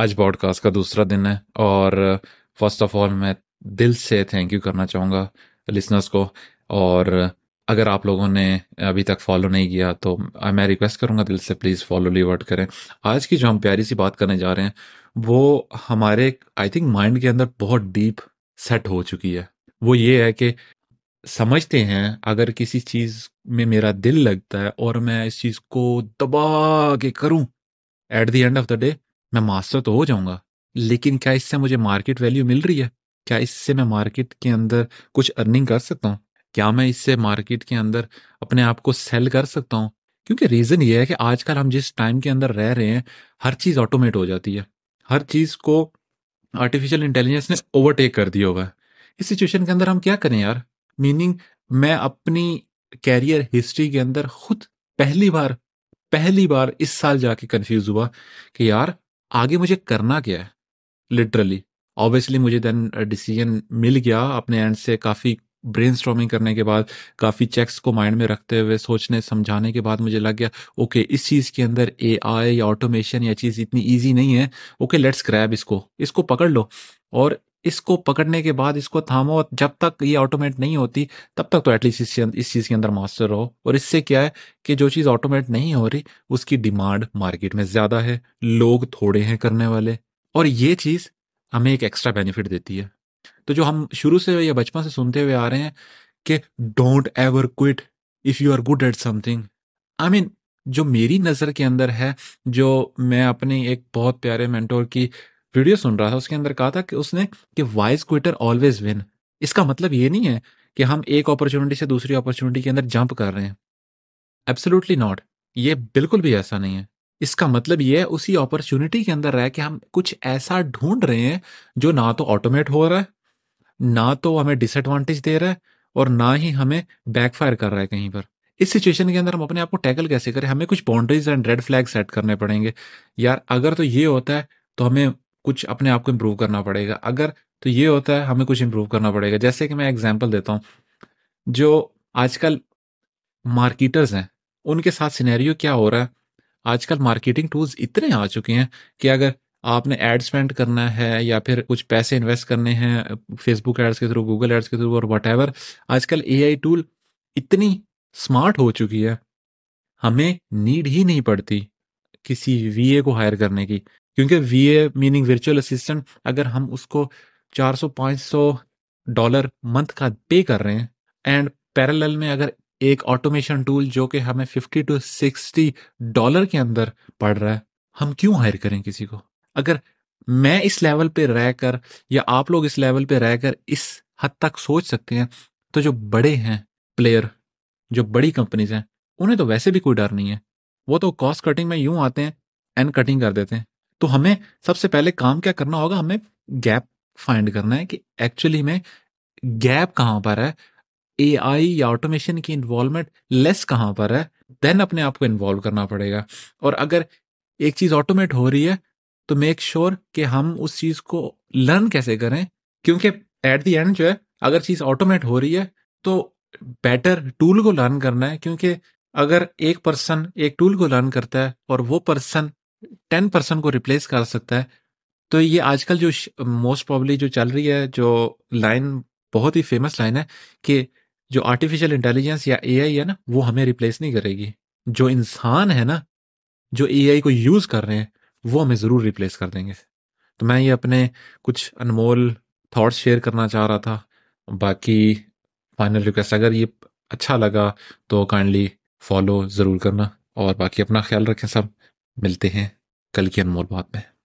آج baud cost کا دوسرا دن ہے اور فرسٹ آف آل میں دل سے تھینک یو کرنا چاہوں گا لسنرس کو اور، اگر آپ لوگوں نے ابھی تک فالو نہیں کیا تو میں ریکویسٹ کروں گا دل سے پلیز فالو لیورڈ کریں۔ آج کی جو ہم پیاری سی بات کرنے جا رہے ہیں وہ ہمارے آئی تھنک مائنڈ کے اندر بہت ڈیپ سیٹ ہو چکی ہے۔ وہ یہ ہے کہ سمجھتے ہیں اگر کسی چیز میں میرا دل لگتا ہے اور میں اس چیز کو دبا کے کروں at the end of the day میں ماسٹر تو ہو جاؤں گا، لیکن کیا اس سے مجھے مارکیٹ ویلیو مل رہی ہے؟ کیا اس سے میں مارکیٹ کے اندر کچھ ارننگ کر سکتا ہوں؟ کیا میں اس سے مارکیٹ کے اندر اپنے آپ کو سیل کر سکتا ہوں؟ کیونکہ ریزن یہ ہے کہ آج کل ہم جس ٹائم کے اندر رہ رہے ہیں، ہر چیز آٹومیٹ ہو جاتی ہے۔ ہر چیز کو آرٹیفیشیل انٹیلیجنس نے اوورٹیک کر دیا ہوگا اس سچویشن کے اندر ہم کیا کریں یار؟ میننگ میں اپنی کیریئر ہسٹری کے اندر خود پہلی بار پہلی بار اس سال جا کے کنفیوز ہوا کہ یار آگے مجھے کرنا کیا ہے؟ لٹرلی اوبیسلی مجھے دین ڈسیزن مل گیا اپنے اینڈ سے کافی برین اسٹرامنگ کرنے کے بعد، کافی چیکس کو مائنڈ میں رکھتے ہوئے، سوچنے، سمجھانے کے بعد مجھے لگ گیا اوکے اس چیز کے اندر اے آئی یا آٹومیشن یا چیز اتنی ایزی نہیں ہے اوکے لیٹس کریب اس کو اس کو پکڑ لو۔ اور اس کو پکڑنے کے بعد اس کو تھامو جب تک یہ آٹومیٹ نہیں ہوتی، تب تک تو ایٹ لیسٹ اس چیز کے اندر ماسٹر ہو اور اس سے کیا ہے کہ جو چیز آٹومیٹ نہیں ہو رہی، اس کی ڈیمانڈ مارکیٹ میں زیادہ ہے، لوگ تھوڑے ہیں کرنے والے۔ اور یہ چیز ہمیں ایک ایکسٹرا بینیفٹ دیتی ہے۔ تو جو ہم شروع سے یا بچپن سے سنتے ہوئے آ رہے ہیں کہ don't ever quit if you are good at something I mean جو میری نظر کے اندر ہے، جو میں اپنی ایک بہت پیارے مینٹور کی ویڈیو سن رہا تھا اس کے اندر، کہا تھا کہ اس نے کہ وائز کوئٹر آلویز ون اس کا مطلب یہ نہیں ہے کہ ہم ایک اپرچونٹی سے دوسری اپرچونٹی کے اندر جمپ کر رہے ہیں۔ ایبسلوٹلی ناٹ یہ بالکل بھی ایسا نہیں ہے۔ اس کا مطلب یہ ہے، اسی اپرچونٹی کے اندر رہ کے ہم کچھ ایسا ڈھونڈ رہے ہیں جو نہ تو آٹومیٹ ہو رہا ہے، نہ تو ہمیں ڈس ایڈوانٹیج دے رہا ہے اور نہ ہی ہمیں بیک فائر کر رہا ہے کہیں پر۔ اس سچویشن کے اندر ہم اپنے آپ کو ٹیکل کیسے کریں؟ ہمیں کچھ boundaries and red flag set کرنے پڑیں گے۔ یار، اگر تو یہ ہوتا ہے تو ہمیں کچھ اپنے آپ کو امپروو کرنا پڑے گا۔ اگر تو یہ ہوتا ہے ہمیں کچھ امپروو کرنا پڑے گا۔ جیسے کہ میں ایگزامپل دیتا ہوں، جو آج کل مارکیٹرز ہیں، ان کے ساتھ سینیریو کیا ہو رہا ہے؟ آج کل مارکیٹنگ ٹولز اتنے آ چکے ہیں کہ اگر آپ نے ایڈ اسپینڈ کرنا ہے یا پھر کچھ پیسے انویسٹ کرنے ہیں فیس بک ایڈس کے تھرو گوگل ایڈس کے تھرو اور وٹ ایور آج کل اے آئی ٹول اتنی اسمارٹ ہو چکی ہے۔ ہمیں نیڈ ہی نہیں پڑتی کسی وی اے کو ہائر کرنے کی۔ کیونکہ V A meaning virtual assistant اگر ہم اس کو چار سو، پانچ سو ڈالر منتھ کا پے کر رہے ہیں اینڈ پیرل میں اگر ایک آٹومیشن ٹول جو کہ ہمیں ففٹی ٹو سکسٹی ڈالر کے اندر پڑ رہا ہے، ہم کیوں ہائر کریں کسی کو؟ اگر میں اس لیول پہ رہ کر یا آپ لوگ اس لیول پہ رہ کر اس حد تک سوچ سکتے ہیں، تو جو بڑے ہیں پلیئر جو بڑی کمپنیز ہیں، انہیں تو ویسے بھی کوئی ڈر نہیں ہے۔ وہ تو کاسٹ کٹنگ میں یوں آتے ہیں اینڈ کٹنگ کر دیتے ہیں۔ تو ہمیں سب سے پہلے کام کیا کرنا ہوگا؟ ہمیں گیپ فائنڈ کرنا ہے کہ ایکچولی میں گیپ کہاں پر ہے؟ اے آئی یا آٹومیشن کی انوالومنٹ لیس کہاں پر ہے؟ دین اپنے آپ کو انوالو کرنا پڑے گا۔ اور اگر ایک چیز آٹومیٹ ہو رہی ہے، تو میک شیور کہ ہم اس چیز کو لرن کیسے کریں؟ کیونکہ ایٹ دی اینڈ جو ہے، اگر چیز آٹومیٹ ہو رہی ہے، تو بیٹر ٹول کو لرن کرنا ہے۔ کیونکہ اگر ایک پرسن ایک ٹول کو لرن کرتا ہے اور وہ پرسن ٹین پرسینٹ کو ریپلیس کر سکتا ہے۔ تو یہ آج کل جو موسٹ پرابلی جو چل رہی ہے، جو لائن بہت ہی فیمس لائن ہے کہ جو آرٹیفیشیل انٹیلیجنس یا اے آئی ہے نا، وہ ہمیں ریپلیس نہیں کرے گی۔ جو انسان ہے نا، جو اے آئی کو یوز کر رہے ہیں، وہ ہمیں ضرور ریپلیس کر دیں گے۔ تو میں یہ اپنے کچھ انمول تھاٹس شیئر کرنا چاہ رہا تھا۔ باقی فائنل ریکویسٹ اگر یہ اچھا لگا تو کائنڈلی فالو ضرور کرنا۔ اور باقی اپنا خیال رکھیں سب۔ ملتے ہیں کل کی انمول بات میں۔